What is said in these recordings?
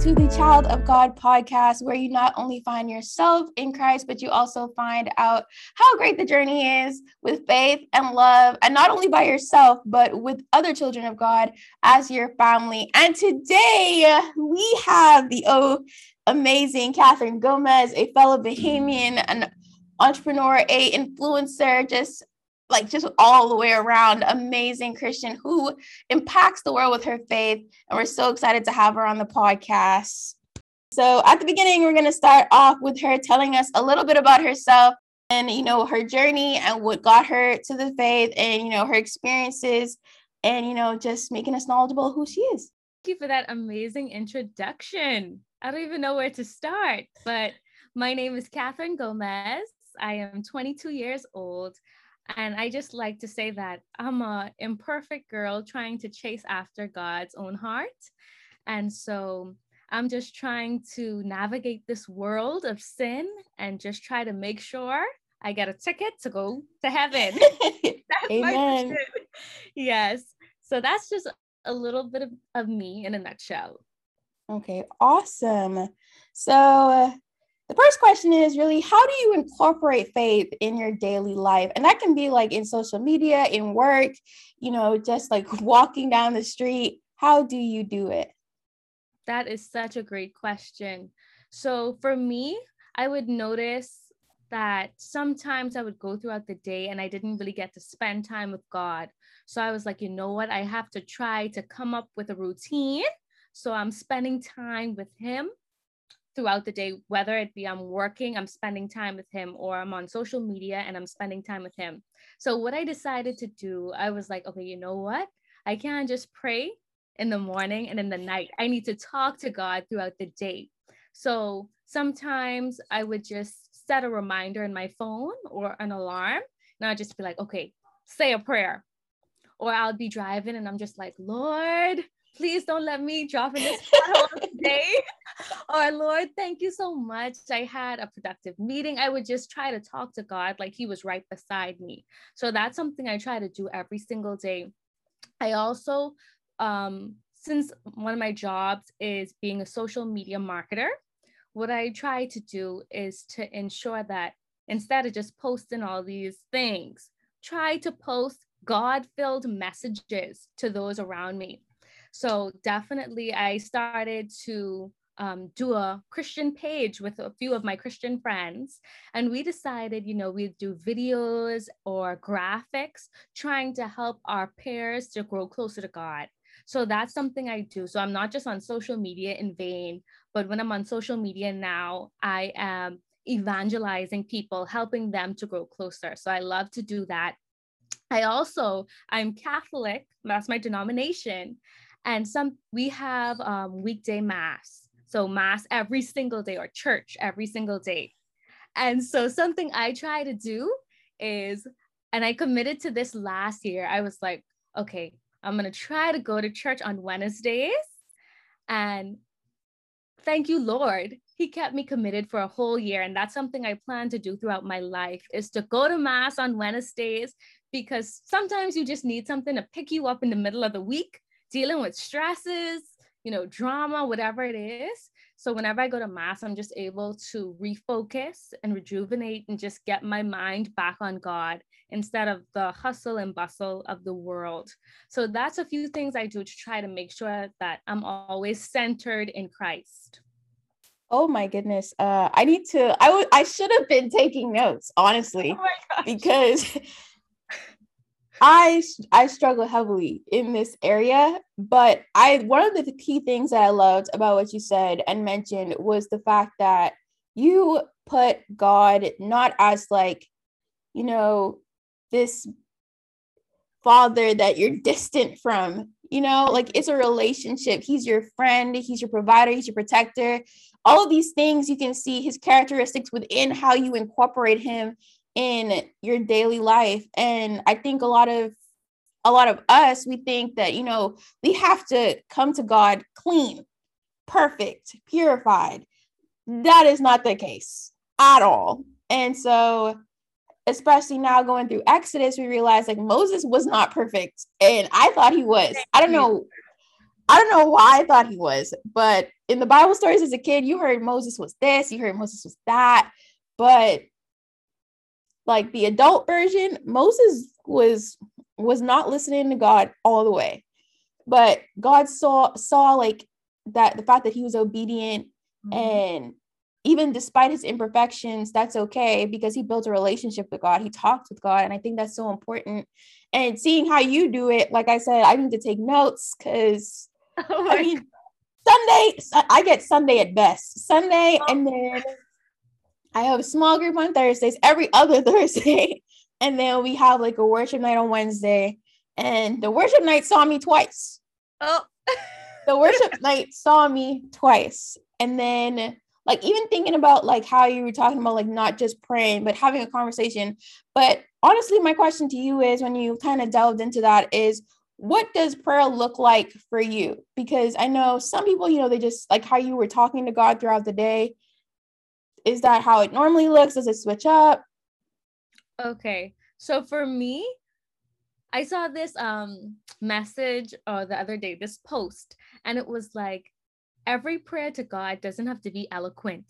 to the Child of God podcast, where you not only find yourself in Christ, but you also find out how great the journey is with faith and love, and not only by yourself, but with other children of God as your family. And today we have the oh, amazing Catherine Gomez, a fellow Bahamian, an entrepreneur, a influencer, just like just all the way around amazing Christian who impacts the world with her faith. And we're so excited to have her on the podcast. So at the beginning, we're going to start off with her telling us a little bit about herself and, you know, her journey and what got her to the faith and, you know, her experiences and, you know, just making us knowledgeable who she is. Thank you for that amazing introduction. I don't even know where to start, but my name is Catherine Gomez. I am 22 years old. And I just like to say that I'm a imperfect girl trying to chase after God's own heart. And so I'm just trying to navigate this world of sin and just try to make sure I get a ticket to go to heaven. Amen. yes. So that's just a little bit of, of me in a nutshell. Okay, awesome. So uh, the first question is really how do you incorporate faith in your daily life and that can be like in social media in work you know just like walking down the street how do you do it that is such a great question so for me i would notice that sometimes I would go throughout the day and I didn't really get to spend time with God. So I was like, you know what? I have to try to come up with a routine. So I'm spending time with Him throughout the day, whether it be I'm working, I'm spending time with him, or I'm on social media and I'm spending time with him. So, what I decided to do, I was like, okay, you know what? I can't just pray in the morning and in the night. I need to talk to God throughout the day. So, sometimes I would just set a reminder in my phone or an alarm, and I'd just be like, okay, say a prayer. Or I'll be driving and I'm just like, Lord, please don't let me drop in this today. or Lord, thank you so much. I had a productive meeting. I would just try to talk to God like He was right beside me. So that's something I try to do every single day. I also, um, since one of my jobs is being a social media marketer, what I try to do is to ensure that instead of just posting all these things, try to post God filled messages to those around me. So definitely, I started to um, do a Christian page with a few of my Christian friends. And we decided, you know, we'd do videos or graphics trying to help our pairs to grow closer to God. So that's something I do. So I'm not just on social media in vain, but when I'm on social media now, I am evangelizing people, helping them to grow closer. So I love to do that. I also, I'm Catholic, that's my denomination. And some we have um, weekday mass. So mass every single day or church every single day. And so something I try to do is, and I committed to this last year. I was like, okay, I'm gonna try to go to church on Wednesdays. And thank you, Lord. He kept me committed for a whole year. And that's something I plan to do throughout my life is to go to mass on Wednesdays because sometimes you just need something to pick you up in the middle of the week dealing with stresses, you know, drama, whatever it is. So whenever I go to mass, I'm just able to refocus and rejuvenate and just get my mind back on God instead of the hustle and bustle of the world. So that's a few things I do to try to make sure that I'm always centered in Christ. Oh my goodness. Uh, I need to, I would, I should have been taking notes, honestly, oh because I I struggle heavily in this area, but I one of the key things that I loved about what you said and mentioned was the fact that you put God not as like, you know, this father that you're distant from, you know, like it's a relationship. He's your friend, he's your provider, he's your protector. All of these things you can see his characteristics within how you incorporate him in your daily life. And i think a lot of a lot of us we think that you know we have to come to god clean perfect purified. That is not the case at all. And so especially now going through exodus we realize like moses was not perfect and i thought he was. I don't know I don't know why I thought he was, but in the Bible stories as a kid, you heard Moses was this, you heard Moses was that, but like the adult version, Moses was was not listening to God all the way. But God saw saw like that the fact that he was obedient mm-hmm. and even despite his imperfections, that's okay because he built a relationship with God. He talked with God. And I think that's so important. And seeing how you do it, like I said, I need to take notes because oh I mean, Sunday, I get Sunday at best. Sunday, oh. and then I have a small group on Thursdays, every other Thursday. And then we have like a worship night on Wednesday. And the worship night saw me twice. Oh. the worship night saw me twice. And then like even thinking about like how you were talking about like not just praying, but having a conversation. But honestly, my question to you is when you kind of delved into that is what does prayer look like for you? Because I know some people, you know, they just like how you were talking to God throughout the day. Is that how it normally looks? Does it switch up? Okay. So for me, I saw this um message uh, the other day, this post, and it was like every prayer to God doesn't have to be eloquent.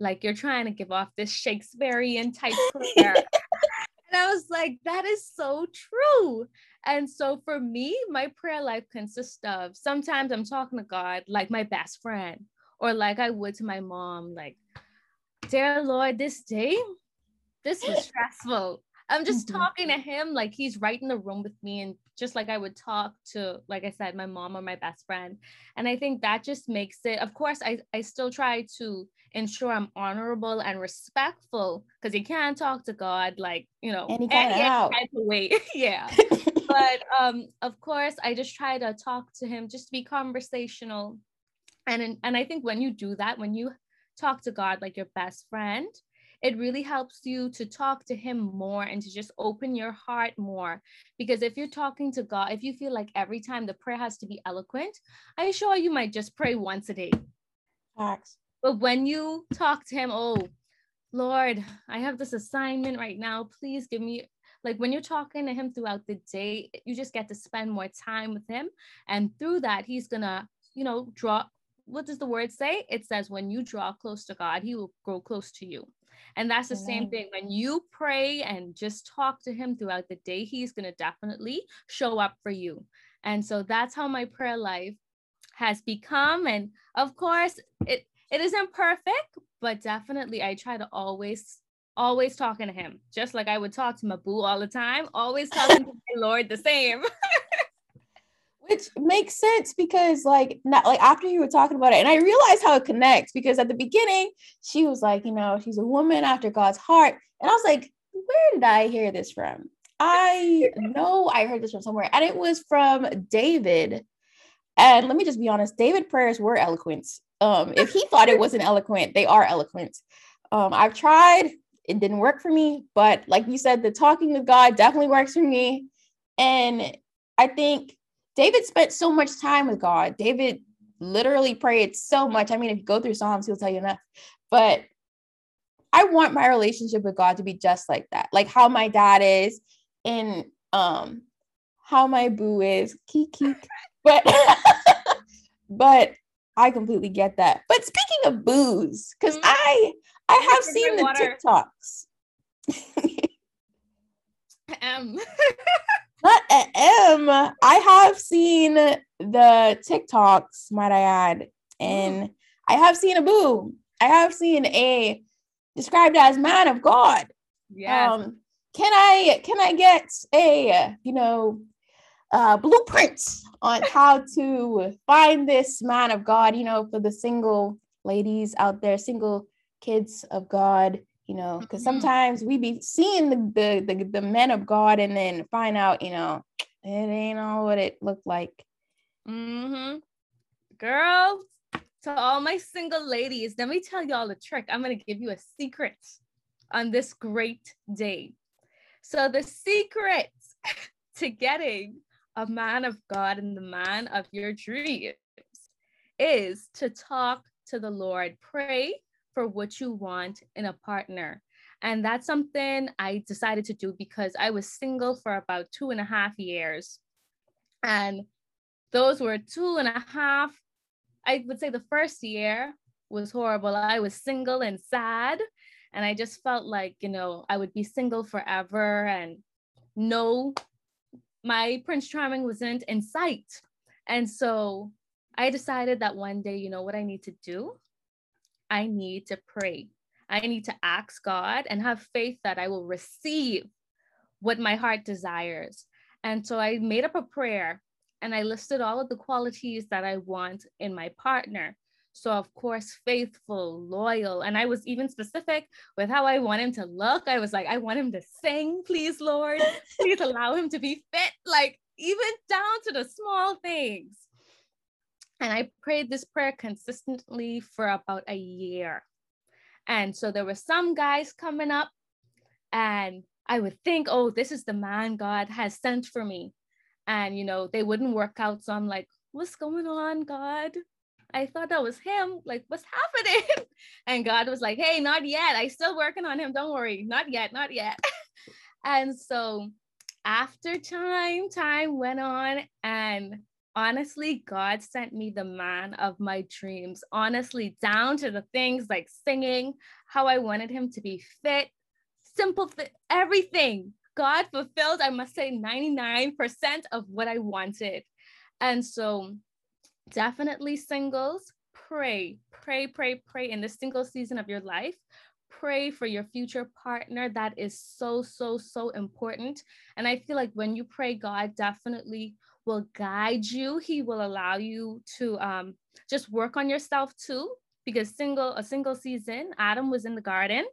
Like you're trying to give off this Shakespearean type prayer. and I was like, that is so true. And so for me, my prayer life consists of sometimes I'm talking to God like my best friend, or like I would to my mom, like, Dear Lord, this day, this was stressful. I'm just mm-hmm. talking to him like he's right in the room with me and just like I would talk to like I said my mom or my best friend. And I think that just makes it of course I I still try to ensure I'm honorable and respectful because you can't talk to God like you know any kind any, of type of way yeah. But um of course I just try to talk to him just to be conversational. And and I think when you do that when you talk to God like your best friend it really helps you to talk to him more and to just open your heart more. Because if you're talking to god if you feel like every time the prayer has to be eloquent i assure you might just pray once a day? Facts. but when you talk to him oh lord i have this assignment right now. Please give me like when you're talking to him throughout the day you just get to spend more time with him. And through that he's gonna you know draw what does the word say it says when you draw close to god he will grow close to you and that's the same thing. When you pray and just talk to him throughout the day, he's going to definitely show up for you. And so that's how my prayer life has become. And of course, it it isn't perfect, but definitely I try to always always talking to him, just like I would talk to my boo all the time, always talking to my Lord the same. which makes sense because like not like after you were talking about it and i realized how it connects because at the beginning she was like you know she's a woman after god's heart. And i was like where did i hear this from? I know i heard this from somewhere and it was from david. And let me just be honest david prayers were eloquent. Um if he thought it wasn't eloquent they are eloquent. Um i've tried it didn't work for me but like you said the talking with god definitely works for me. And i think David spent so much time with God. David literally prayed so much. I mean, if you go through Psalms, he'll tell you enough. But I want my relationship with God to be just like that, like how my dad is, and um, how my boo is. But but I completely get that. But speaking of booze, because mm-hmm. I I have seen the water. TikToks. um not M. I have seen the TikToks, might I add, and mm. I have seen a boo. I have seen a described as man of God. Yeah. Um, can I can I get a you know uh, blueprint on how to find this man of God? You know, for the single ladies out there, single kids of God you know, because mm-hmm. sometimes we be seeing the, the, the the men of God and then find out, you know, it ain't all what it looked like. Mm-hmm. Girl, to all my single ladies, let me tell y'all a trick. I'm gonna give you a secret on this great day. So the secret to getting a man of God and the man of your dreams is to talk to the Lord. Pray for what you want in a partner. And that's something I decided to do because I was single for about two and a half years. And those were two and a half. I would say the first year was horrible. I was single and sad. And I just felt like, you know, I would be single forever and no, my Prince Charming wasn't in sight. And so I decided that one day, you know what I need to do? I need to pray. I need to ask God and have faith that I will receive what my heart desires. And so I made up a prayer and I listed all of the qualities that I want in my partner. So, of course, faithful, loyal. And I was even specific with how I want him to look. I was like, I want him to sing, please, Lord. Please allow him to be fit, like even down to the small things. And I prayed this prayer consistently for about a year. And so there were some guys coming up, and I would think, oh, this is the man God has sent for me. And, you know, they wouldn't work out. So I'm like, what's going on, God? I thought that was him. Like, what's happening? And God was like, hey, not yet. I still working on him. Don't worry. Not yet, not yet. and so after time, time went on and honestly, God sent me the man of my dreams, honestly, down to the things like singing, how I wanted him to be fit, simple fit, everything. God fulfilled, I must say, 99% of what I wanted. And so, definitely singles, pray, pray, pray, pray in the single season of your life. Pray for your future partner. That is so, so, so important. And I feel like when you pray, God definitely will guide you. He will allow you to um, just work on yourself too. Because single, a single season, Adam was in the garden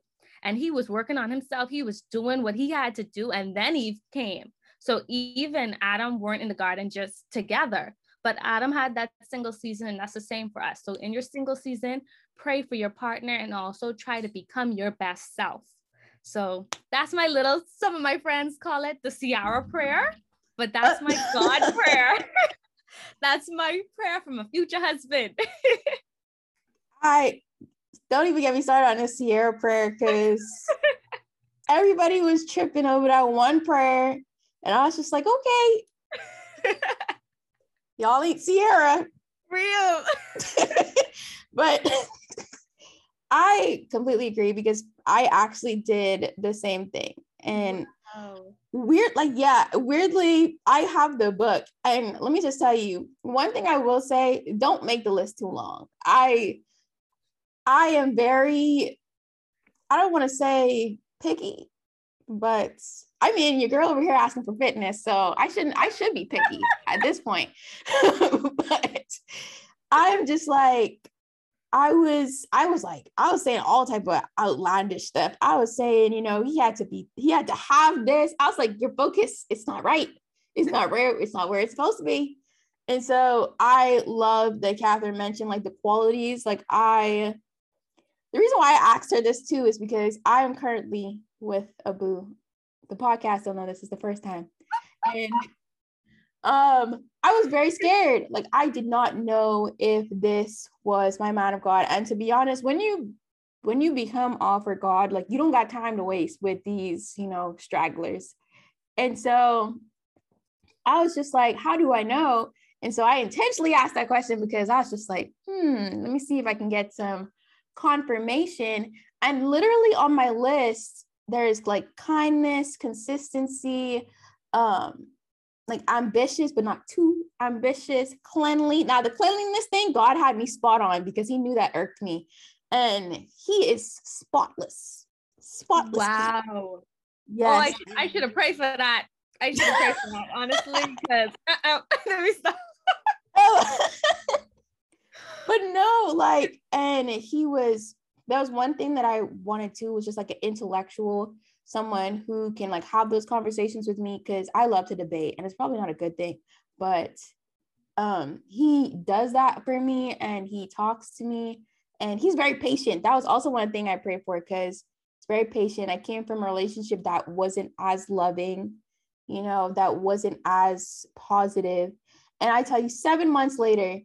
and he was working on himself. He was doing what he had to do, and then Eve came. So even Adam weren't in the garden just together, but Adam had that single season, and that's the same for us. So in your single season, pray for your partner and also try to become your best self. So that's my little, some of my friends call it the Ciara prayer, but uh, that's my God prayer. that's my prayer from a future husband. I don't even get me started on this Ciara prayer because everybody was tripping over that one prayer. And I was just like, okay, y'all ain't Ciara. Real. but I completely agree because I actually did the same thing. And mm-hmm. Wow. weird, like, yeah, weirdly, I have the book. And let me just tell you one thing I will say don't make the list too long. I I am very, I don't want to say picky, but I mean, your girl over here asking for fitness, so I shouldn't, I should be picky at this point. but I'm just like, I was, I was like, I was saying all type of outlandish stuff. I was saying, you know, he had to be, he had to have this. I was like, your focus, it's not right. It's not where, it's not where it's supposed to be. And so I love that Catherine mentioned like the qualities. Like I the reason why I asked her this too is because I am currently with Abu. The podcast don't know this is the first time. And um I was very scared. Like I did not know if this was my man of God. And to be honest, when you when you become offered God, like you don't got time to waste with these, you know, stragglers. And so I was just like, how do I know? And so I intentionally asked that question because I was just like, hmm, let me see if I can get some confirmation. And literally on my list, there's like kindness, consistency, um, like ambitious, but not too ambitious, cleanly. Now, the cleanliness thing, God had me spot on because he knew that irked me. And he is spotless. Spotless. Wow. Yes. Oh, I, I should have prayed for that. I should have prayed for that, honestly, because uh-oh, let me stop. oh but no, like, and he was that was one thing that I wanted to was just like an intellectual, someone who can like have those conversations with me because I love to debate and it's probably not a good thing, but um he does that for me and he talks to me and he's very patient. That was also one thing I prayed for because it's very patient. I came from a relationship that wasn't as loving, you know, that wasn't as positive. And I tell you, seven months later,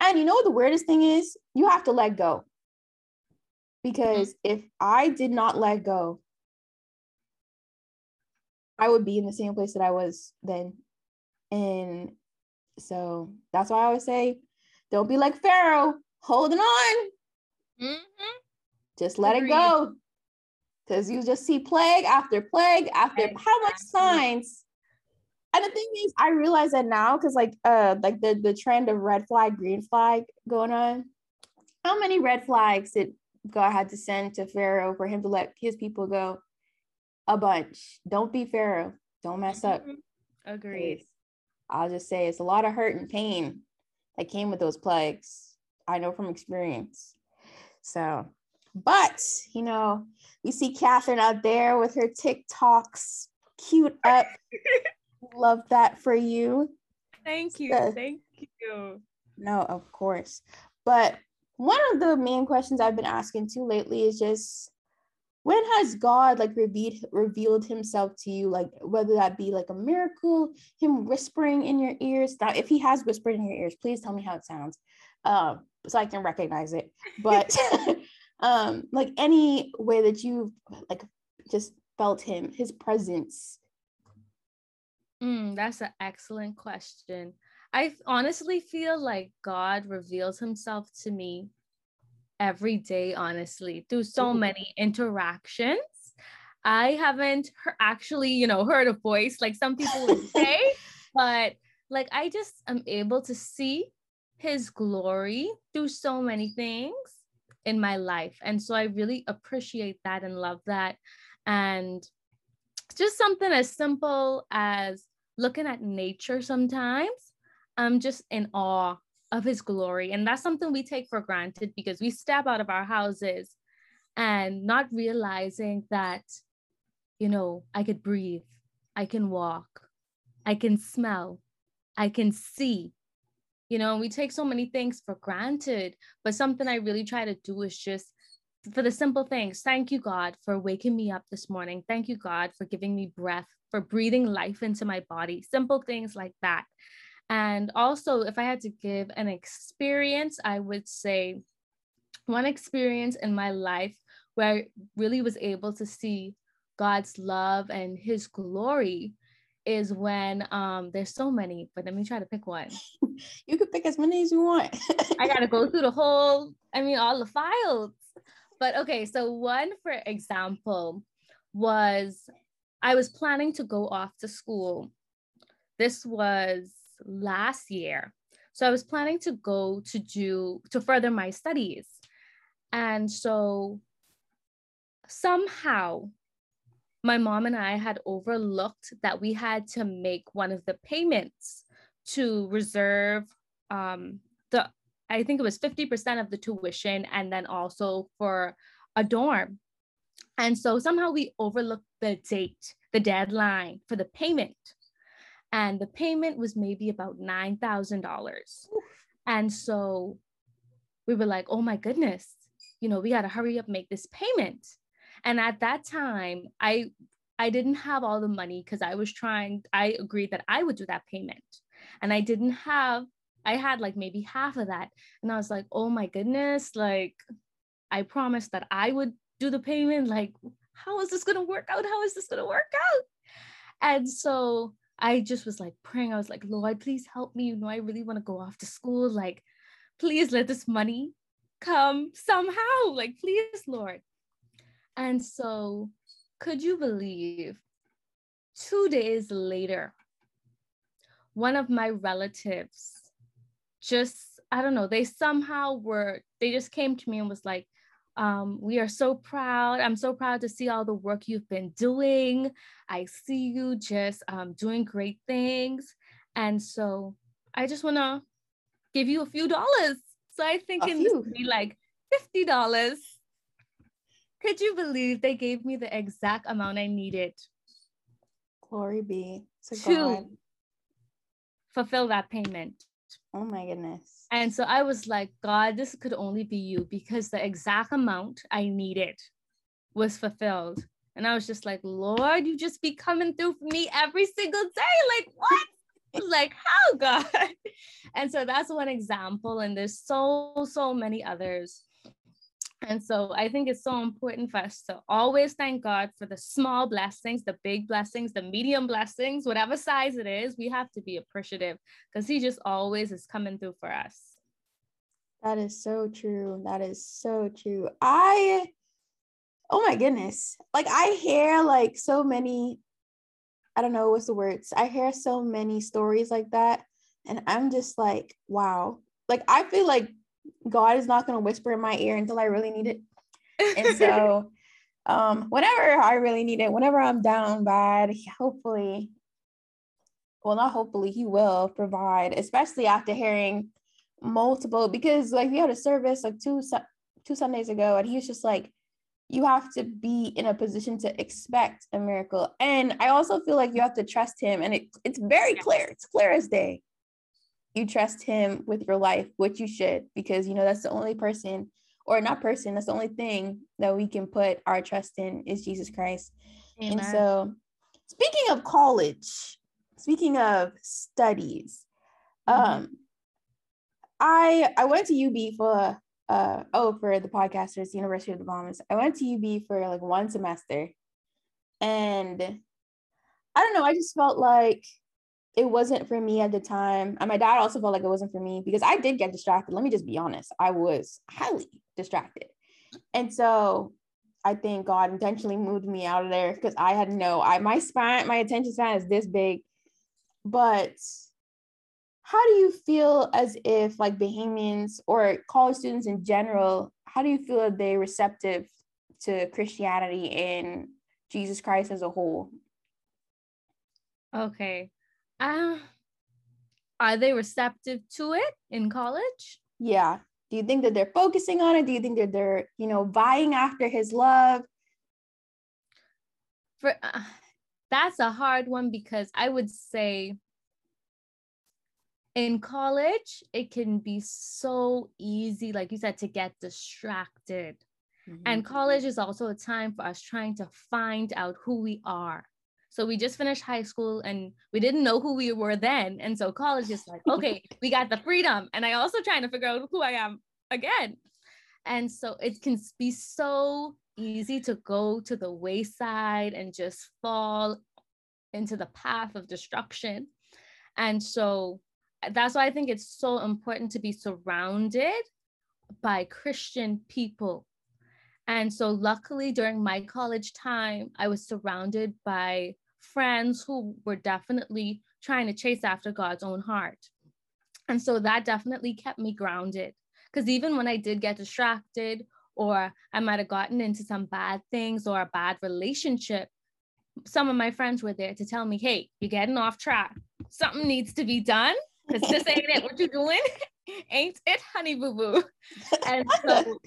and you know what the weirdest thing is? You have to let go. Because mm-hmm. if I did not let go, I would be in the same place that I was then. And So that's why I always say, don't be like Pharaoh, holding on. Mm-hmm. Just let Agreed. it go. Because you just see plague after plague after exactly. how much signs. And the thing is, I realize that now because like uh like the the trend of red flag, green flag going on. How many red flags did God had to send to Pharaoh for him to let his people go? A bunch. Don't be Pharaoh. Don't mess up. Mm-hmm. Agreed. I'll just say it's a lot of hurt and pain that came with those plagues. I know from experience. So, but you know, we see Catherine out there with her TikToks, cute up. Love that for you. Thank you. Uh, Thank you. No, of course. But one of the main questions I've been asking too lately is just when has God like revealed revealed himself to you? Like whether that be like a miracle, him whispering in your ears. Now, if he has whispered in your ears, please tell me how it sounds. Um, so I can recognize it. But um, like any way that you like just felt him, his presence. Mm, that's an excellent question. I honestly feel like God reveals himself to me every day, honestly, through so many interactions. I haven't actually, you know, heard a voice like some people would say, but like I just am able to see his glory through so many things in my life. And so I really appreciate that and love that. And just something as simple as looking at nature sometimes, I'm just in awe of his glory. And that's something we take for granted because we step out of our houses and not realizing that, you know, I could breathe, I can walk, I can smell, I can see. You know, we take so many things for granted, but something I really try to do is just for the simple things. Thank you, God, for waking me up this morning. Thank you, God, for giving me breath, for breathing life into my body. Simple things like that. And also, if I had to give an experience, I would say one experience in my life where I really was able to see God's love and his glory is when um there's so many, but let me try to pick one. You can pick as many as you want. I gotta go through the whole, I mean, all the files. But okay, so one for example was I was planning to go off to school. This was last year. So I was planning to go to do to further my studies. And so somehow my mom and I had overlooked that we had to make one of the payments to reserve um, the, I think it was 50% of the tuition and then also for a dorm. And so somehow we overlooked the date, the deadline for the payment and the payment was maybe about $9,000. And so we were like, oh my goodness, you know, we got to hurry up, make this payment. And at that time, I I didn't have all the money because I was trying, I agreed that I would do that payment. And I didn't have, I had like maybe half of that. And I was like, oh my goodness, like I promised that I would do the payment. Like, how is this gonna work out? How is this gonna work out? And so I just was like praying. I was like, Lord, please help me. You know, I really want to go off to school. Like, please let this money come somehow. Like, please, Lord. And so, could you believe two days later, one of my relatives just, I don't know, they somehow were, they just came to me and was like, um, we are so proud. I'm so proud to see all the work you've been doing. I see you just um, doing great things. And so I just want to give you a few dollars. So I think it would be like $50. Could you believe they gave me the exact amount I needed? Glory be to, to God. fulfill that payment. Oh my goodness. And so I was like, God, this could only be you because the exact amount I needed was fulfilled. And I was just like, Lord, you just be coming through for me every single day. Like, what? like, how, God? And so that's one example. And there's so, so many others. And so I think it's so important for us to always thank God for the small blessings, the big blessings, the medium blessings, whatever size it is, we have to be appreciative because He just always is coming through for us. That is so true. That is so true. I, oh my goodness. Like I hear like so many, I don't know what's the words. I hear so many stories like that. And I'm just like, wow. Like I feel like God is not going to whisper in my ear until I really need it. And so, um, whenever I really need it, whenever I'm down bad, hopefully, well, not hopefully, He will provide, especially after hearing multiple. Because like we had a service like two two Sundays ago, and he was just like, you have to be in a position to expect a miracle. And I also feel like you have to trust him. And it, it's very clear. It's clear as day you trust him with your life, which you should, because you know that's the only person, or not person, that's the only thing that we can put our trust in is Jesus Christ. Amen. And so, speaking of college, speaking of studies, mm-hmm. um, I I went to UB for uh oh for the podcasters, University of the Bahamas. I went to UB for like one semester, and I don't know. I just felt like it wasn't for me at the time. And my dad also felt like it wasn't for me because I did get distracted. Let me just be honest. I was highly distracted. And so I think God intentionally moved me out of there because I had no, I my span, my attention span is this big. But how do you feel as if like Bahamians or college students in general, how do you feel that they're receptive to Christianity and Jesus Christ as a whole? Okay. Uh, are they receptive to it in college? Yeah. Do you think that they're focusing on it? Do you think that they're, you know, vying after his love? For uh, that's a hard one because I would say in college it can be so easy like you said to get distracted. Mm-hmm. And college is also a time for us trying to find out who we are so we just finished high school and we didn't know who we were then. And so college is like, okay, we got the freedom. And I also trying to figure out who I am again. And so it can be so easy to go to the wayside and just fall into the path of destruction. And so that's why I think it's so important to be surrounded by Christian people. And so, luckily, during my college time, I was surrounded by friends who were definitely trying to chase after God's own heart. And so that definitely kept me grounded. Because even when I did get distracted, or I might have gotten into some bad things or a bad relationship, some of my friends were there to tell me, hey, you're getting off track. Something needs to be done because this ain't it. What you doing? ain't it, honey boo boo? And so,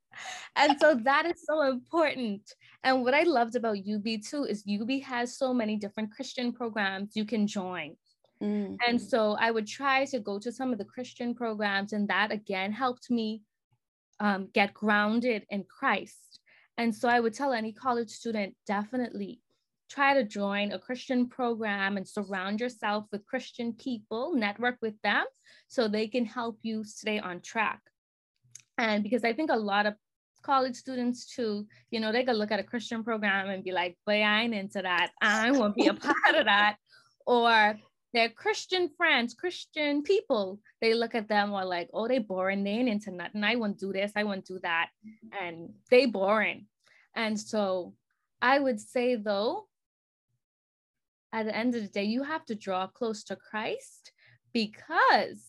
and so that is so important. And what I loved about UB too is UB has so many different Christian programs you can join. Mm-hmm. And so I would try to go to some of the Christian programs, and that again helped me um, get grounded in Christ. And so I would tell any college student definitely try to join a Christian program and surround yourself with Christian people, network with them so they can help you stay on track. And because I think a lot of college students too, you know, they could look at a Christian program and be like, boy, I ain't into that. I won't be a part of that. Or their Christian friends, Christian people, they look at them or like, oh, they boring. They ain't into nothing. I won't do this. I won't do that. And they boring. And so I would say though, at the end of the day, you have to draw close to Christ because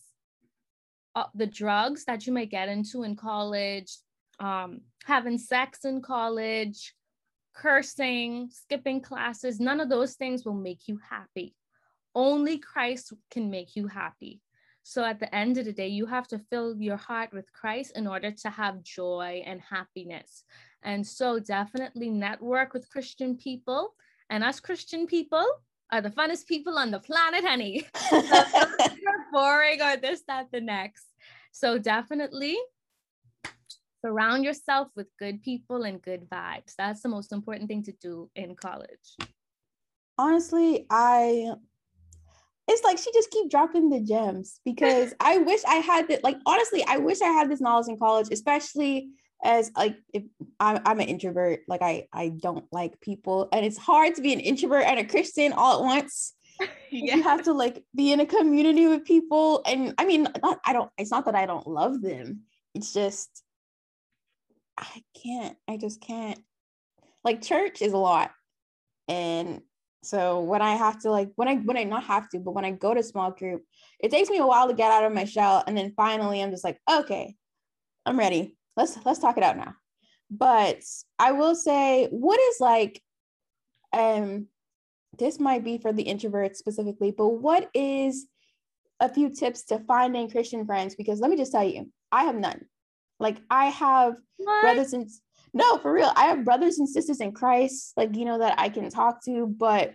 uh, the drugs that you may get into in college, um, having sex in college, cursing, skipping classes, none of those things will make you happy. Only Christ can make you happy. So at the end of the day, you have to fill your heart with Christ in order to have joy and happiness. And so definitely network with Christian people. And us Christian people are the funnest people on the planet, honey. You're boring or this, that, the next. So definitely surround yourself with good people and good vibes. That's the most important thing to do in college. Honestly, I it's like she just keep dropping the gems because I wish I had that like honestly, I wish I had this knowledge in college, especially as like if I'm, I'm an introvert like I I don't like people and it's hard to be an introvert and a Christian all at once yeah. you have to like be in a community with people and I mean not, I don't it's not that I don't love them it's just I can't I just can't. Like church is a lot. And so when I have to like when I when I not have to but when I go to small group it takes me a while to get out of my shell. And then finally I'm just like okay I'm ready. Let's let's talk it out now. But i will say what is like um this might be for the introverts specifically but what is a few tips to finding christian friends? Because let me just tell you i have none like i have what? brothers and no for real i have brothers and sisters in christ like you know that i can talk to but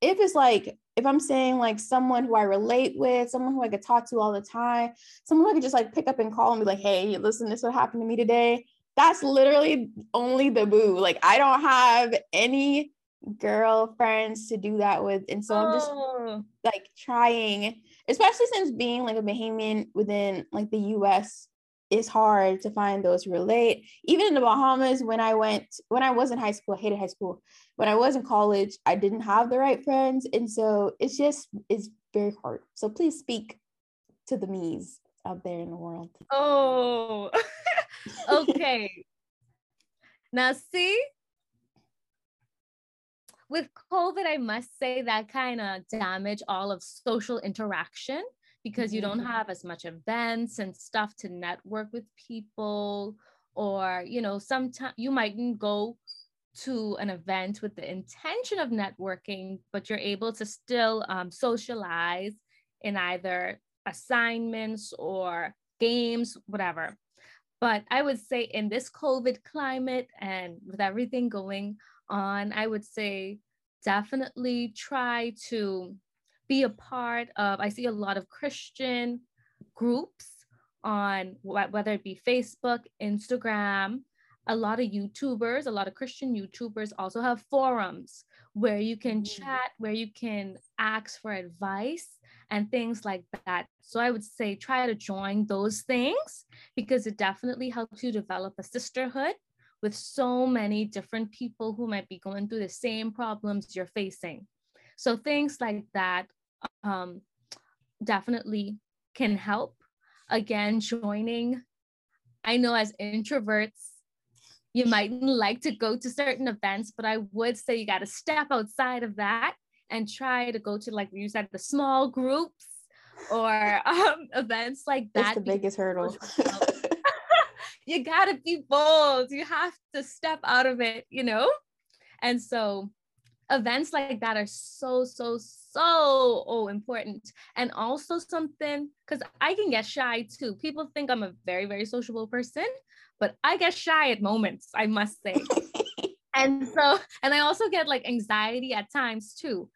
if it's like if I'm saying like someone who I relate with, someone who I could talk to all the time, someone who I could just like pick up and call and be like, hey, listen, this what happened to me today. That's literally only the boo. Like I don't have any girlfriends to do that with. And so I'm just oh. like trying, especially since being like a Bahamian within like the US it's hard to find those who relate. Even in the Bahamas, when I went, when I was in high school, I hated high school. When I was in college, I didn't have the right friends. And so it's just, it's very hard. So please speak to the me's out there in the world. Oh, okay. now, see, with COVID, I must say that kind of damaged all of social interaction because you don't mm-hmm. have as much events and stuff to network with people or you know sometimes you mightn't go to an event with the intention of networking but you're able to still um, socialize in either assignments or games whatever but i would say in this covid climate and with everything going on i would say definitely try to be a part of, I see a lot of Christian groups on whether it be Facebook, Instagram, a lot of YouTubers, a lot of Christian YouTubers also have forums where you can mm-hmm. chat, where you can ask for advice and things like that. So I would say try to join those things because it definitely helps you develop a sisterhood with so many different people who might be going through the same problems you're facing. So things like that um, definitely can help. Again, joining. I know as introverts, you mightn't like to go to certain events, but I would say you got to step outside of that and try to go to, like you said, the small groups or um, events like that. That's the biggest hurdle. you got to be bold. You have to step out of it, you know? And so events like that are so so so oh important. And also something because i can get shy too. People think i'm a very very sociable person but i get shy at moments i must say. And so and i also get like anxiety at times too.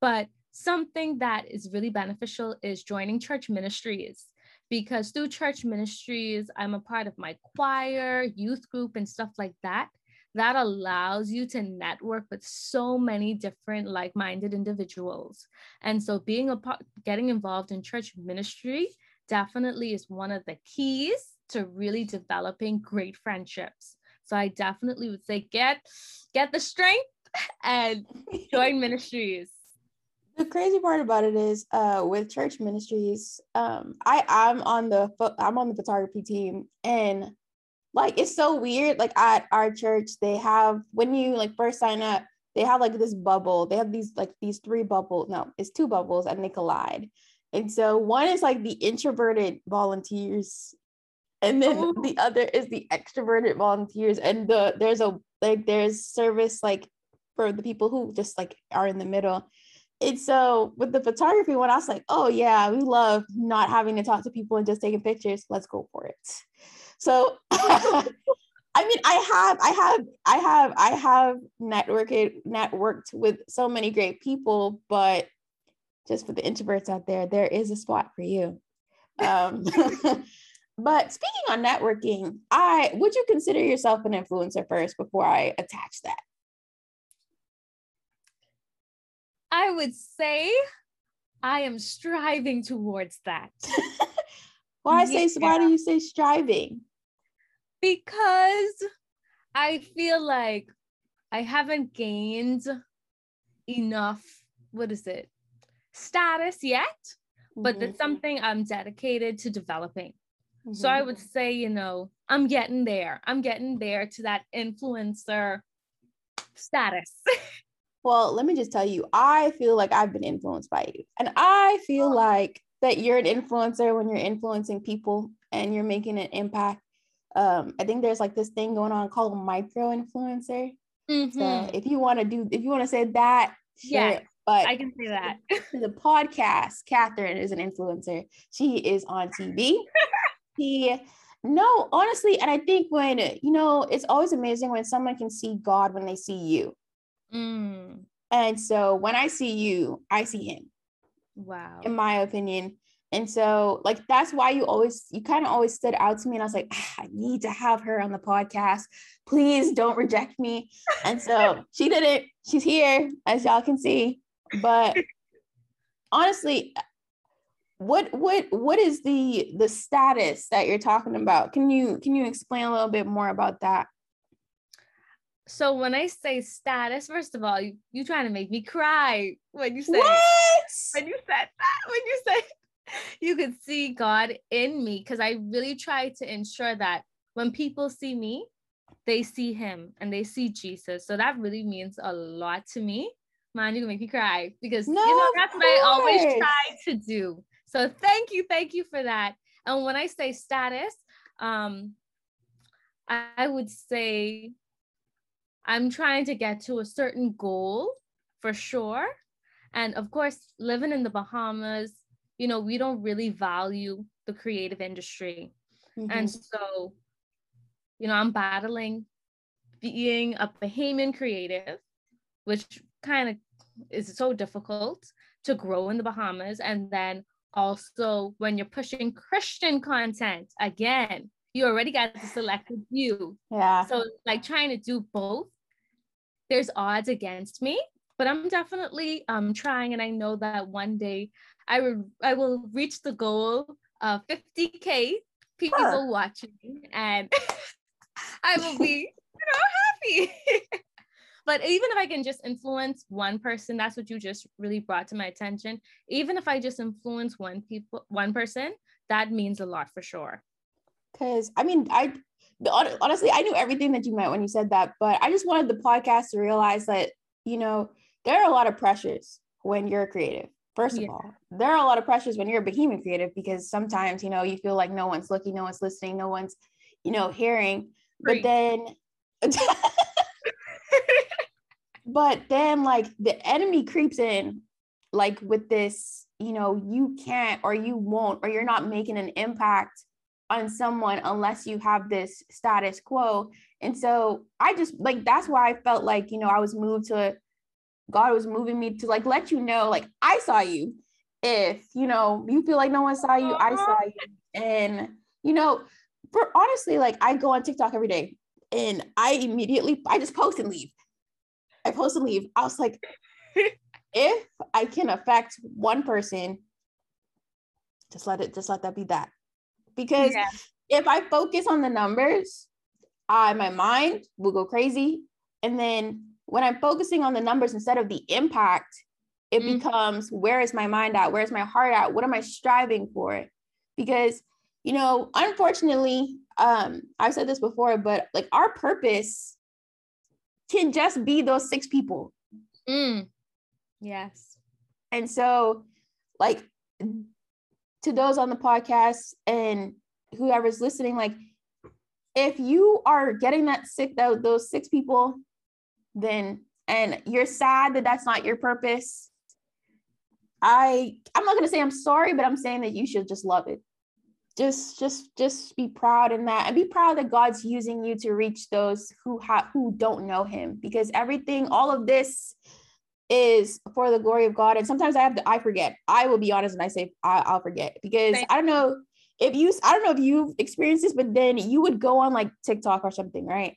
But something that is really beneficial is joining church ministries because through church ministries i'm a part of my choir youth group and stuff like that that allows you to network with so many different like-minded individuals. And so being a part getting involved in church ministry definitely is one of the keys to really developing great friendships. So i definitely would say get get the strength and join ministries. The crazy part about it is uh with church ministries um i i'm on the i'm on the photography team and like it's so weird like at our church they have when you like first sign up they have like this bubble. They have these like these three bubbles no it's two bubbles and they collide. And so one is like the introverted volunteers and then oh. the other is the extroverted volunteers. And the there's a like there's service like for the people who just like are in the middle. And so with the photography one i was like oh yeah we love not having to talk to people and just taking pictures. Let's go for it so I mean, I have, I have, I have, I have networked networked with so many great people, but just for the introverts out there, there is a spot for you. Um, but speaking on networking, I would you consider yourself an influencer first before I attach that? I would say I am striving towards that. why yeah. say why do you say striving? because I feel like I haven't gained enough, what is it, status yet, but Mhm. it's something I'm dedicated to developing. So Mhm. I would say, you know, I'm getting there. I'm getting there to that influencer status. Well, let me just tell you, I feel like I've been influenced by you. And I feel like that you're an influencer when you're influencing people and you're making an impact. Um, I think there's like this thing going on called micro influencer. So Mhm. if you want to do, if you want to say that, yeah, Yes, but I can say that. the podcast, Catherine is an influencer. She is on TV. she no, honestly, and I think when you know, it's always amazing when someone can see God when they see you. Mm, And so when I see you, I see him, wow. in my opinion. And so, like, that's why you always, you kind of always stood out to me. And I was like, "Ah, I need to have her on the podcast. Please don't reject me. And so she did it. She's here, as y'all can see. But honestly, what what what is the the status that you're talking about? Can you can you explain a little bit more about that? So when I say status, first of all, you you trying to make me cry when you say What? when you said that when you said you could see God in me because I really try to ensure that when people see me, they see Him and they see Jesus. So that really means a lot to me. Man, you can make me cry because No, you know that's what I always try to do. So thank you, thank you for that. And when I say status, um, I would say I'm trying to get to a certain goal for sure. And of course, living in the Bahamas, you know, we don't really value the creative industry. And Mhm. so, you know, I'm battling being a Bahamian creative, which kind of is so difficult to grow in the Bahamas. And then also when you're pushing Christian content, again, you already got the selected few. yeah. So like trying to do both, there's odds against me, but I'm definitely um trying and I know that one day I will I will reach the goal of 50k people Sure. watching and I will be, you know, happy. but even if I can just influence one person, that's what you just really brought to my attention. Even if I just influence one people, one person, that means a lot for sure. Because I mean, I the- honestly, I knew everything that you meant when you said that, but I just wanted the podcast to realize that you know there are a lot of pressures when you're creative. First of Yeah. all, there are a lot of pressures when you're a Bahamian creative because sometimes you know you feel like no one's looking, no one's listening, no one's you know hearing. But then, but then like the enemy creeps in, like with this, you know, you can't or you won't or you're not making an impact on someone unless you have this status quo. And so I just like that's why I felt like, you know, I was moved to God was moving me to like let you know, like I saw you. If you know you feel like no one saw you, I saw you. And you know, for honestly, like I go on TikTok every day and I immediately I just post and leave. I post and leave. I was like, if I can affect one person, just let it just let that be that. Because Yeah. if I focus on the numbers, I my mind will go crazy. And then when I'm focusing on the numbers instead of the impact, it Mhm. becomes where is my mind at? Where's my heart at? What am I striving for? Because you know, unfortunately, um, I've said this before, but like our purpose can just be those six people. Mm. Yes. And so, like, to those on the podcast and whoever's listening, like, if you are getting that sick, those, those six people, then and you're sad that that's not your purpose. I I'm not gonna say I'm sorry, but I'm saying that you should just love it. Just just just be proud in that and be proud that God's using you to reach those who who don't know him because everything, all of this is for the glory of God. And sometimes I have to, I forget. I will be honest and I say I, I'll forget because Same. I don't know if you, I don't know if you've experienced this, but then you would go on like TikTok or something, right?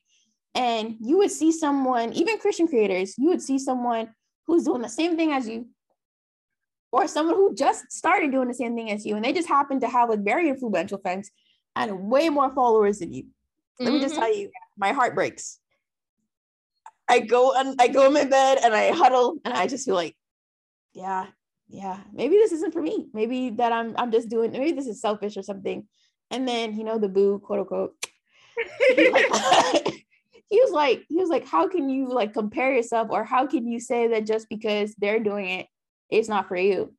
And you would see someone, even Christian creators, you would see someone who's doing the same thing as you, or someone who just started doing the same thing as you, and they just happen to have like very influential friends and way more followers than you. let mm-hmm. me just mm-hmm. tell you, my heart breaks. I go and I go in my bed and I huddle and I just feel like, yeah, yeah, maybe this isn't for me. Maybe that I'm I'm just doing, maybe this is selfish or something. And then, you know, the boo, quote unquote. he, like, he was like, he was like, how can you like compare yourself or how can you say that just because they're doing it, it's not for you?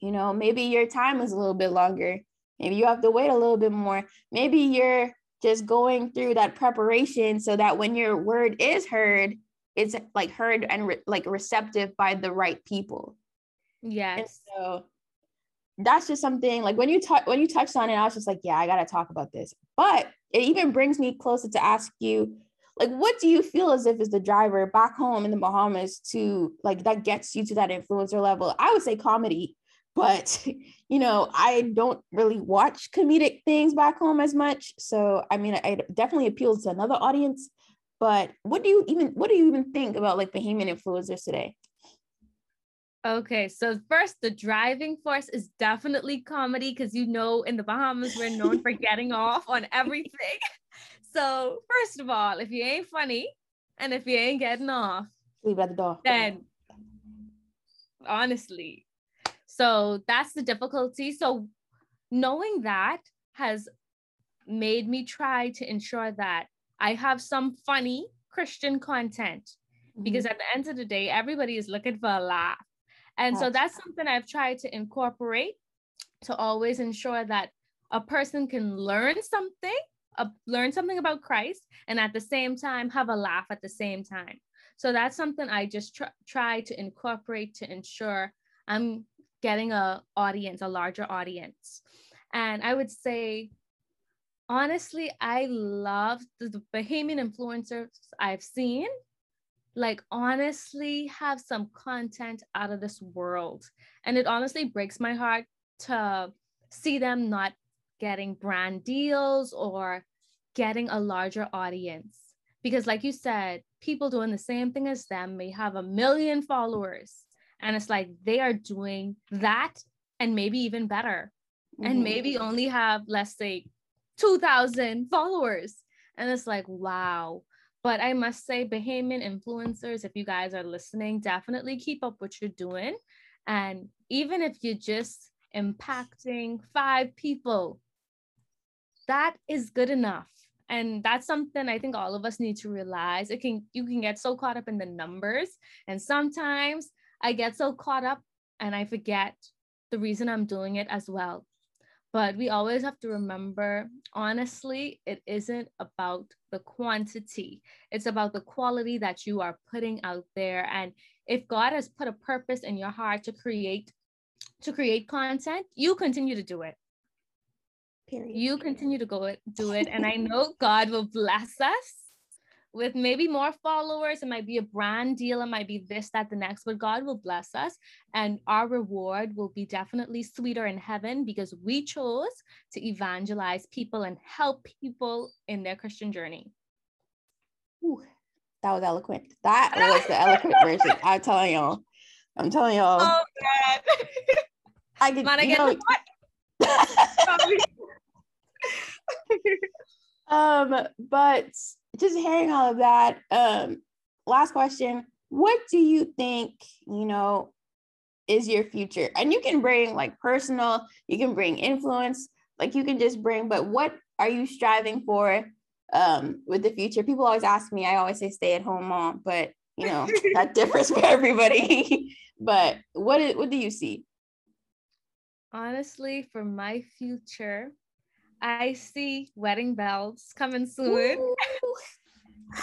You know, maybe your time is a little bit longer. Maybe you have to wait a little bit more. Maybe you're just going through that preparation so that when your word is heard, it's like heard and re- like receptive by the right people. Yes. And so that's just something like when you talk when you touched on it, I was just like, yeah, I gotta talk about this. But it even brings me closer to ask you, like, what do you feel as if is the driver back home in the Bahamas to like that gets you to that influencer level? I would say comedy but you know i don't really watch comedic things back home as much so i mean i definitely appeals to another audience but what do you even what do you even think about like bahamian influencers today? Okay so first the driving force is definitely comedy because you know in the bahamas we're known for getting off on everything. So first of all if you ain't funny and if you ain't getting off leave at the door. then honestly so that's the difficulty. So knowing that has made me try to ensure that I have some funny Christian content mm-hmm. because at the end of the day, everybody is looking for a laugh. And that's so that's something I've tried to incorporate to always ensure that a person can learn something, uh, learn something about Christ, and at the same time have a laugh at the same time. So that's something I just tr- try to incorporate to ensure I'm getting a audience, a larger audience. And I would say, honestly, I love the, Bahamian influencers I've seen. Like, honestly, have some content out of this world. And it honestly breaks my heart to see them not getting brand deals or getting a larger audience. Because, like you said, people doing the same thing as them may have a million followers and it's like they are doing that and maybe even better. Mm-hmm. and maybe only have let's say 2000 followers. And it's like wow. But i must say bahamian influencers if you guys are listening definitely keep up what you're doing. And even if you're just impacting five people that is good enough. And that's something i think all of us need to realize. It can you can get so caught up in the numbers. And sometimes I get so caught up and I forget the reason I'm doing it as well. But we always have to remember honestly, it isn't about the quantity, it's about the quality that you are putting out there. And if God has put a purpose in your heart to create to create content, you continue to do it. Period. You continue to go it, do it. And I know God will bless us with maybe more followers. It might be a brand deal. It might be this, that, the next, but God will bless us. And our reward will be definitely sweeter in heaven because we chose to evangelize people and help people in their Christian journey. Ooh, that was eloquent. That was the eloquent version. I'm telling y'all. I'm telling y'all. Oh, God. I Man, I get know, um, but just hearing all of that, um, last question. What do you think, you know, is your future? And you can bring like personal, you can bring influence, like you can just bring, but what are you striving for um with the future? People always ask me, I always say stay at home mom, but you know, that differs for everybody. but what is, what do you see? Honestly, for my future, I see wedding bells coming soon.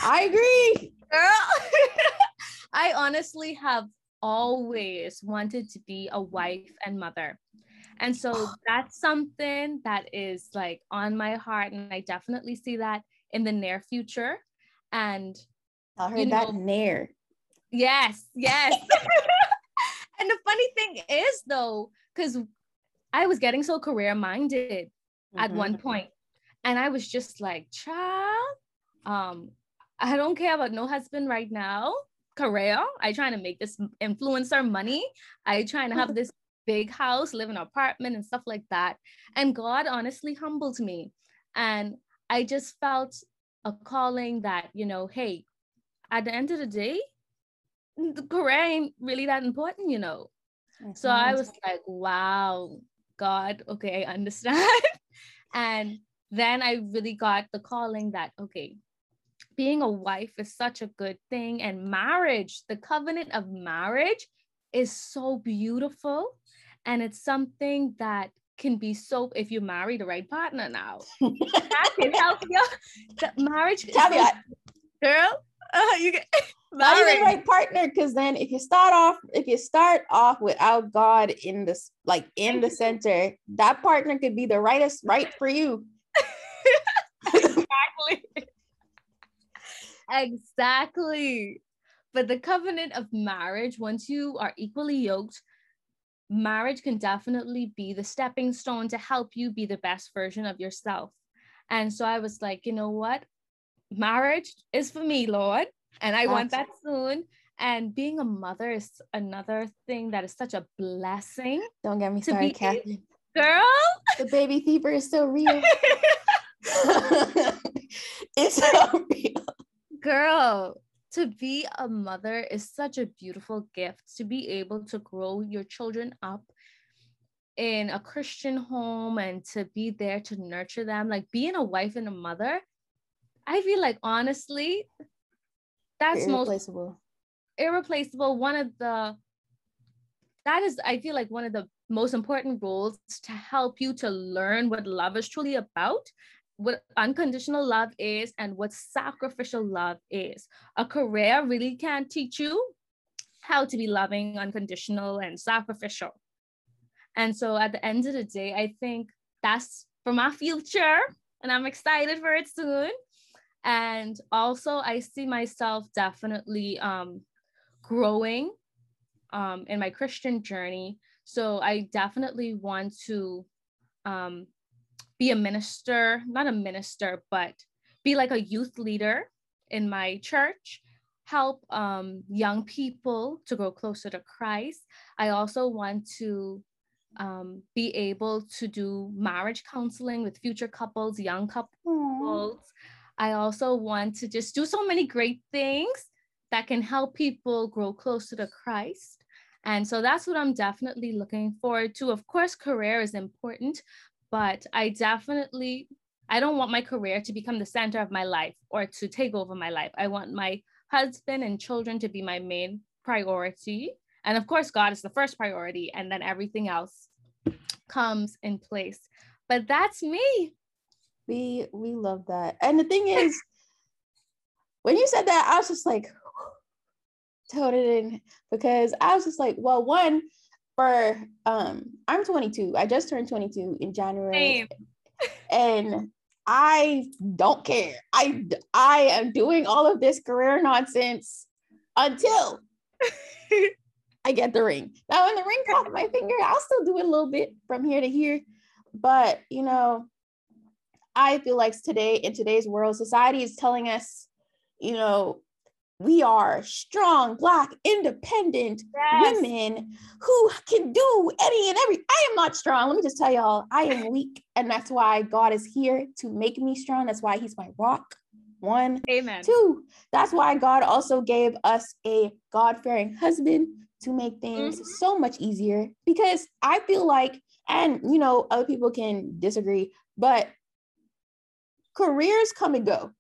I agree. Girl. I honestly have always wanted to be a wife and mother. And so that's something that is like on my heart. And I definitely see that in the near future. And I heard you know, that near. Yes, yes. and the funny thing is though, because I was getting so career minded mm-hmm. at one point, and I was just like, child, um, I don't care about no husband right now. Career. I trying to make this influencer money. I trying to have this big house, live in an apartment and stuff like that. And God honestly humbled me. And I just felt a calling that, you know, hey, at the end of the day, the career ain't really that important, you know. So. I was like, wow, God, okay, I understand. and then I really got the calling that, okay, being a wife is such a good thing. And marriage, the covenant of marriage is so beautiful. And it's something that can be so if you marry the right partner now. that can help you. Marriage caveat. girl, uh, you get not even the right partner because then if you start off if you start off without god in this like in the center that partner could be the rightest right for you exactly exactly but the covenant of marriage once you are equally yoked marriage can definitely be the stepping stone to help you be the best version of yourself and so i was like you know what marriage is for me lord and I want that soon. And being a mother is another thing that is such a blessing. Don't get me started, Catherine. Girl, the baby fever is so real. it's so real. Girl, to be a mother is such a beautiful gift to be able to grow your children up in a Christian home and to be there to nurture them. Like being a wife and a mother, I feel like honestly, that's irreplaceable. most irreplaceable. One of the that is, I feel like one of the most important roles to help you to learn what love is truly about, what unconditional love is, and what sacrificial love is. A career really can teach you how to be loving, unconditional, and sacrificial. And so at the end of the day, I think that's for my future, and I'm excited for it soon and also i see myself definitely um, growing um, in my christian journey so i definitely want to um, be a minister not a minister but be like a youth leader in my church help um, young people to grow closer to christ i also want to um, be able to do marriage counseling with future couples young couples Aww. I also want to just do so many great things that can help people grow closer to Christ. And so that's what I'm definitely looking forward to. Of course, career is important, but I definitely I don't want my career to become the center of my life or to take over my life. I want my husband and children to be my main priority. And of course, God is the first priority, and then everything else comes in place. But that's me we we love that and the thing is when you said that i was just like told it in because i was just like well one for um i'm 22 i just turned 22 in january. And i don't care. I i am doing all of this career nonsense until i get the ring. Now when the ring caught my finger i'll still do it a little bit from here to here. But you know I feel like today in today's world, society is telling us, you know, we are strong, black, independent yes. women who can do any and every. I am not strong. Let me just tell y'all, I am weak. And that's why God is here to make me strong. That's why He's my rock. One. Amen. Two. That's why God also gave us a God fearing husband to make things mm-hmm. so much easier. Because I feel like, and you know, other people can disagree, but careers come and go.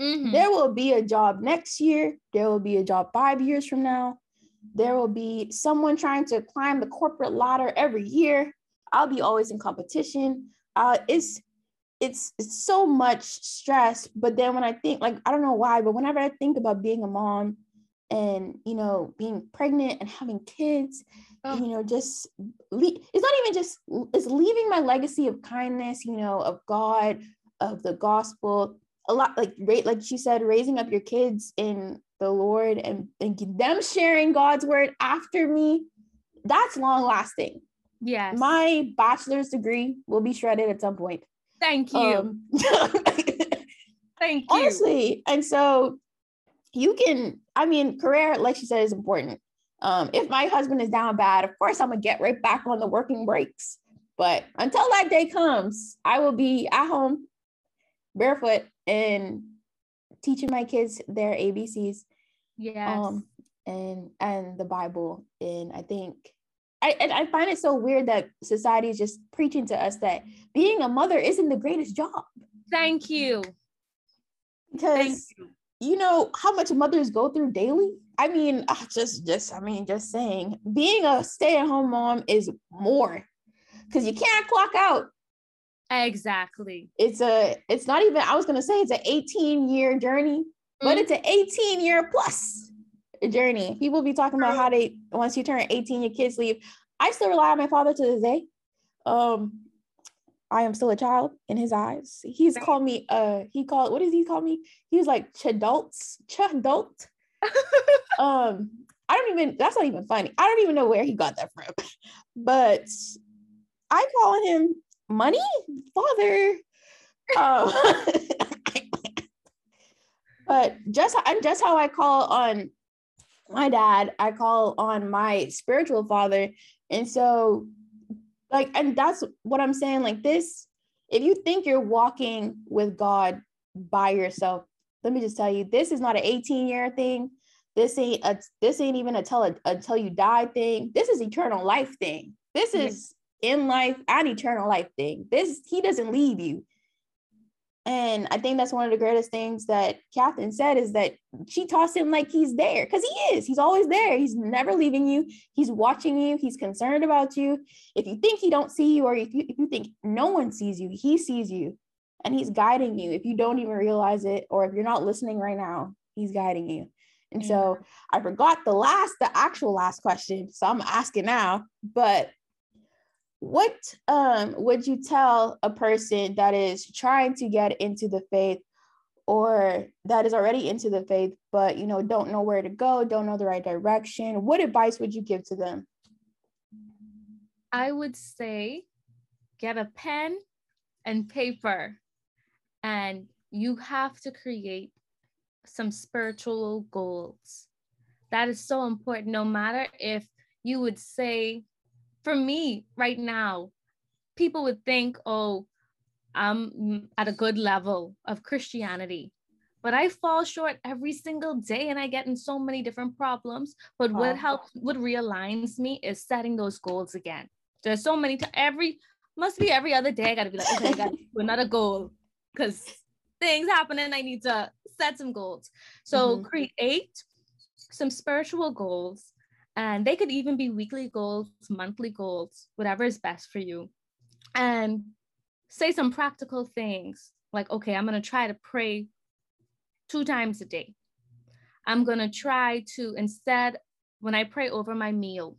Mm-hmm. There will be a job next year. There will be a job five years from now. There will be someone trying to climb the corporate ladder every year. I'll be always in competition. Uh, it's it's it's so much stress. But then when I think, like, I don't know why, but whenever I think about being a mom and you know being pregnant and having kids, oh. you know, just le- it's not even just it's leaving my legacy of kindness, you know, of God, of the gospel a lot like rate like she said raising up your kids in the lord and, and them sharing god's word after me that's long lasting yes. My bachelor's degree will be shredded at some point. Thank you. Um, thank you. honestly and so you can i mean career like she said is important. Um, if my husband is down bad of course i'm gonna get right back on the working breaks. But until that day comes i will be at home barefoot and teaching my kids their ABCs. Yes. Um, and and the Bible. And I think I and I find it so weird that society is just preaching to us that being a mother isn't the greatest job. Thank you. Because Thank you. you know how much mothers go through daily. I mean, just just I mean, just saying, being a stay-at-home mom is more because you can't clock out. Exactly. It's a. It's not even. I was gonna say it's an 18 year journey, mm-hmm. but it's an 18 year plus journey. People be talking about how they once you turn 18, your kids leave. I still rely on my father to this day. Um, I am still a child in his eyes. He's called me. Uh, he called. What does he call me? He was like chadults, chadult. um, I don't even. That's not even funny. I don't even know where he got that from. But I call him money, father. Uh, but just I'm just how I call on my dad, I call on my spiritual father. And so, like, and that's what I'm saying. Like, this, if you think you're walking with God by yourself, let me just tell you, this is not an 18 year thing. This ain't a, this ain't even a tell until you die thing. This is eternal life thing. This is in life and eternal life thing. This he doesn't leave you. And I think that's one of the greatest things that Catherine said is that she tossed him like he's there because he is. He's always there. He's never leaving you. He's watching you. He's concerned about you. If you think he don't see you, or if you, if you think no one sees you, he sees you, and he's guiding you. If you don't even realize it, or if you're not listening right now, he's guiding you. And so I forgot the last, the actual last question. So I'm asking now, but what um, would you tell a person that is trying to get into the faith or that is already into the faith but you know don't know where to go don't know the right direction? What advice would you give to them? I would say get a pen and paper and you have to create some spiritual goals. That is so important. No matter if you would say for me right now, people would think, oh, I'm at a good level of Christianity. But I fall short every single day and I get in so many different problems. But what helps, what realigns me is setting those goals again. There's so many to every, must be every other day. I gotta be like, okay, I got another goal because things happen and I need to set some goals. So mm-hmm. create some spiritual goals and they could even be weekly goals, monthly goals, whatever is best for you. And say some practical things like, okay, I'm going to try to pray two times a day. I'm going to try to, instead, when I pray over my meal,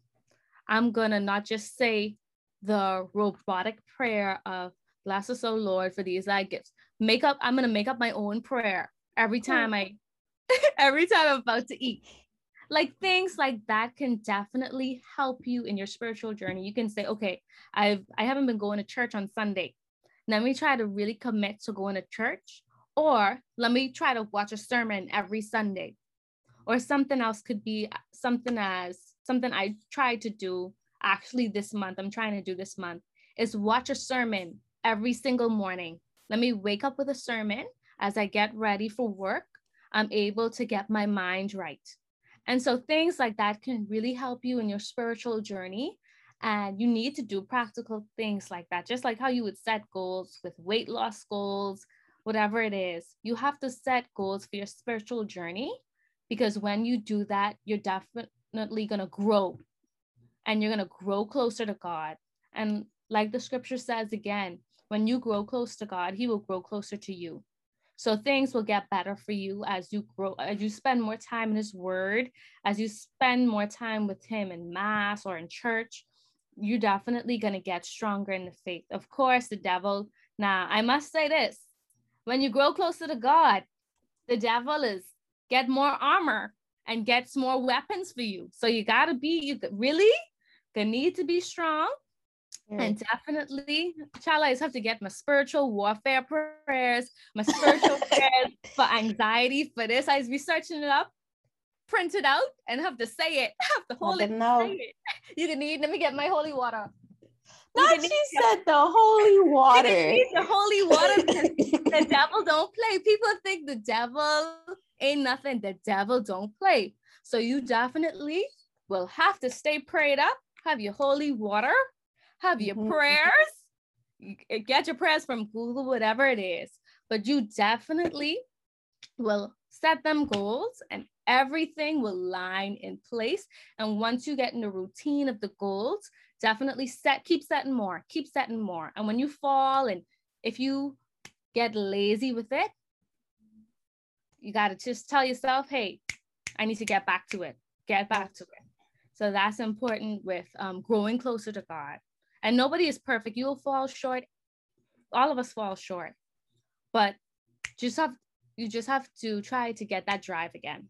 I'm going to not just say the robotic prayer of, bless us, O Lord, for these thy gifts. Make up, I'm going to make up my own prayer every oh. time I, every time I'm about to eat like things like that can definitely help you in your spiritual journey. You can say okay i've i haven't been going to church on sunday. Let me try to really commit to going to church or let me try to watch a sermon every sunday or something else could be uh, something as something i tried to do actually this month i'm trying to do this month is watch a sermon every single morning. Let me wake up with a sermon as i get ready for work. I'm able to get my mind right and so things like that can really help you in your spiritual journey. And you need to do practical things like that, just like how you would set goals with weight loss goals, whatever it is. You have to set goals for your spiritual journey because when you do that, you're definitely going to grow and you're going to grow closer to God. And like the scripture says again, when you grow close to God, He will grow closer to you. So things will get better for you as you grow, as you spend more time in His Word, as you spend more time with Him in Mass or in church. You're definitely going to get stronger in the faith. Of course, the devil. Now, I must say this when you grow closer to God, the devil is get more armor and gets more weapons for you. So you got to be, you really gonna need to be strong and definitely, child, I just have to get my spiritual warfare prayers, my spiritual prayers for anxiety. For this, I was researching it up, print it out, and have to say it. have to hold it, it. You can need. Let me get my holy water. Not she said the holy water. the holy water the devil don't play. people think the devil ain't nothing. The devil don't play. So you definitely will have to stay prayed up, have your holy water, have your mm-hmm. prayers, get your prayers from Google, whatever it is. But you definitely will set them goals and everything will line in place. And once you get in the routine of the goals, definitely set, keep setting more, keep setting more. And when you fall and if you get lazy with it, you got to just tell yourself, hey, I need to get back to it, get back to it. So that's important with um, growing closer to God. And nobody is perfect. You will fall short. All of us fall short. But just have you just have to try to get that drive again.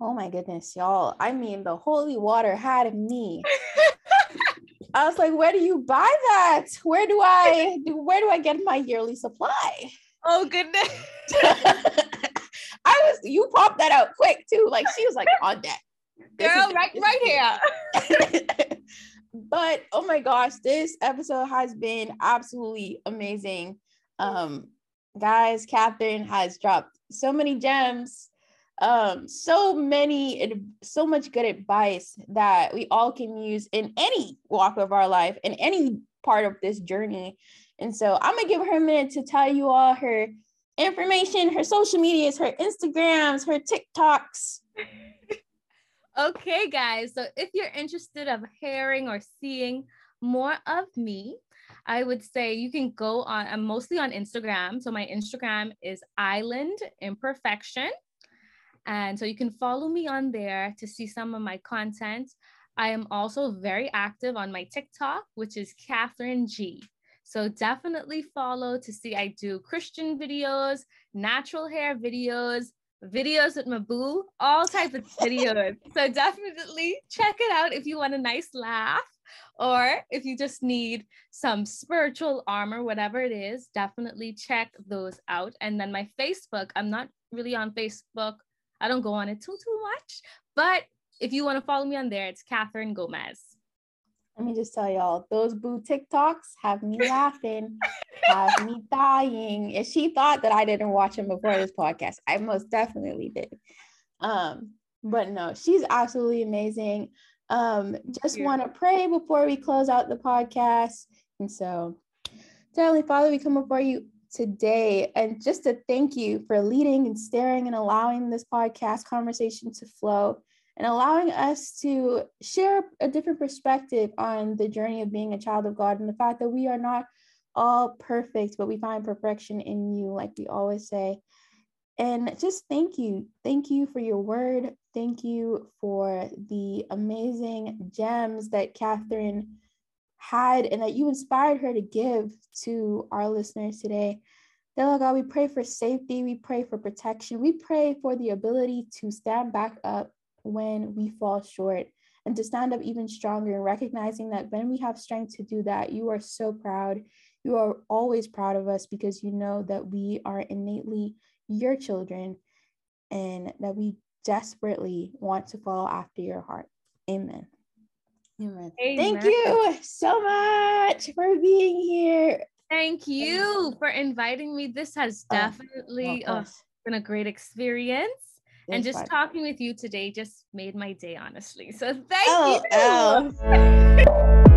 Oh my goodness, y'all. I mean, the holy water had me. I was like, where do you buy that? Where do I where do I get my yearly supply? Oh goodness. I was you popped that out quick too. Like she was like on deck. Girl, right, right here. but oh my gosh, this episode has been absolutely amazing. Um, guys, Catherine has dropped so many gems um so many so much good advice that we all can use in any walk of our life in any part of this journey and so i'm gonna give her a minute to tell you all her information her social medias her instagrams her tiktoks okay guys so if you're interested of hearing or seeing more of me I would say you can go on, I'm mostly on Instagram. So my Instagram is island imperfection. And so you can follow me on there to see some of my content. I am also very active on my TikTok, which is Catherine G. So definitely follow to see I do Christian videos, natural hair videos, videos with boo, all type of videos. so definitely check it out if you want a nice laugh or if you just need some spiritual armor, whatever it is, definitely check those out. And then my Facebook, I'm not really on Facebook I don't go on it too too much, but if you want to follow me on there, it's Catherine Gomez. Let me just tell y'all, those boo TikToks have me laughing, have me dying. If she thought that I didn't watch them before this podcast, I most definitely did. Um, but no, she's absolutely amazing. Um, just want to pray before we close out the podcast. And so, Heavenly Father, we come before you today and just to thank you for leading and staring and allowing this podcast conversation to flow and allowing us to share a different perspective on the journey of being a child of God and the fact that we are not all perfect, but we find perfection in you, like we always say. And just thank you. Thank you for your word. Thank you for the amazing gems that Catherine had and that you inspired her to give to our listeners today. Lord God, we pray for safety. We pray for protection. We pray for the ability to stand back up when we fall short and to stand up even stronger and recognizing that when we have strength to do that, you are so proud. You are always proud of us because you know that we are innately your children and that we desperately want to follow after your heart. Amen. Amen. Amen. Thank you so much for being here. Thank you for inviting me. This has oh, definitely uh, been a great experience. And just fun. talking with you today just made my day, honestly. So thank oh, you. Oh.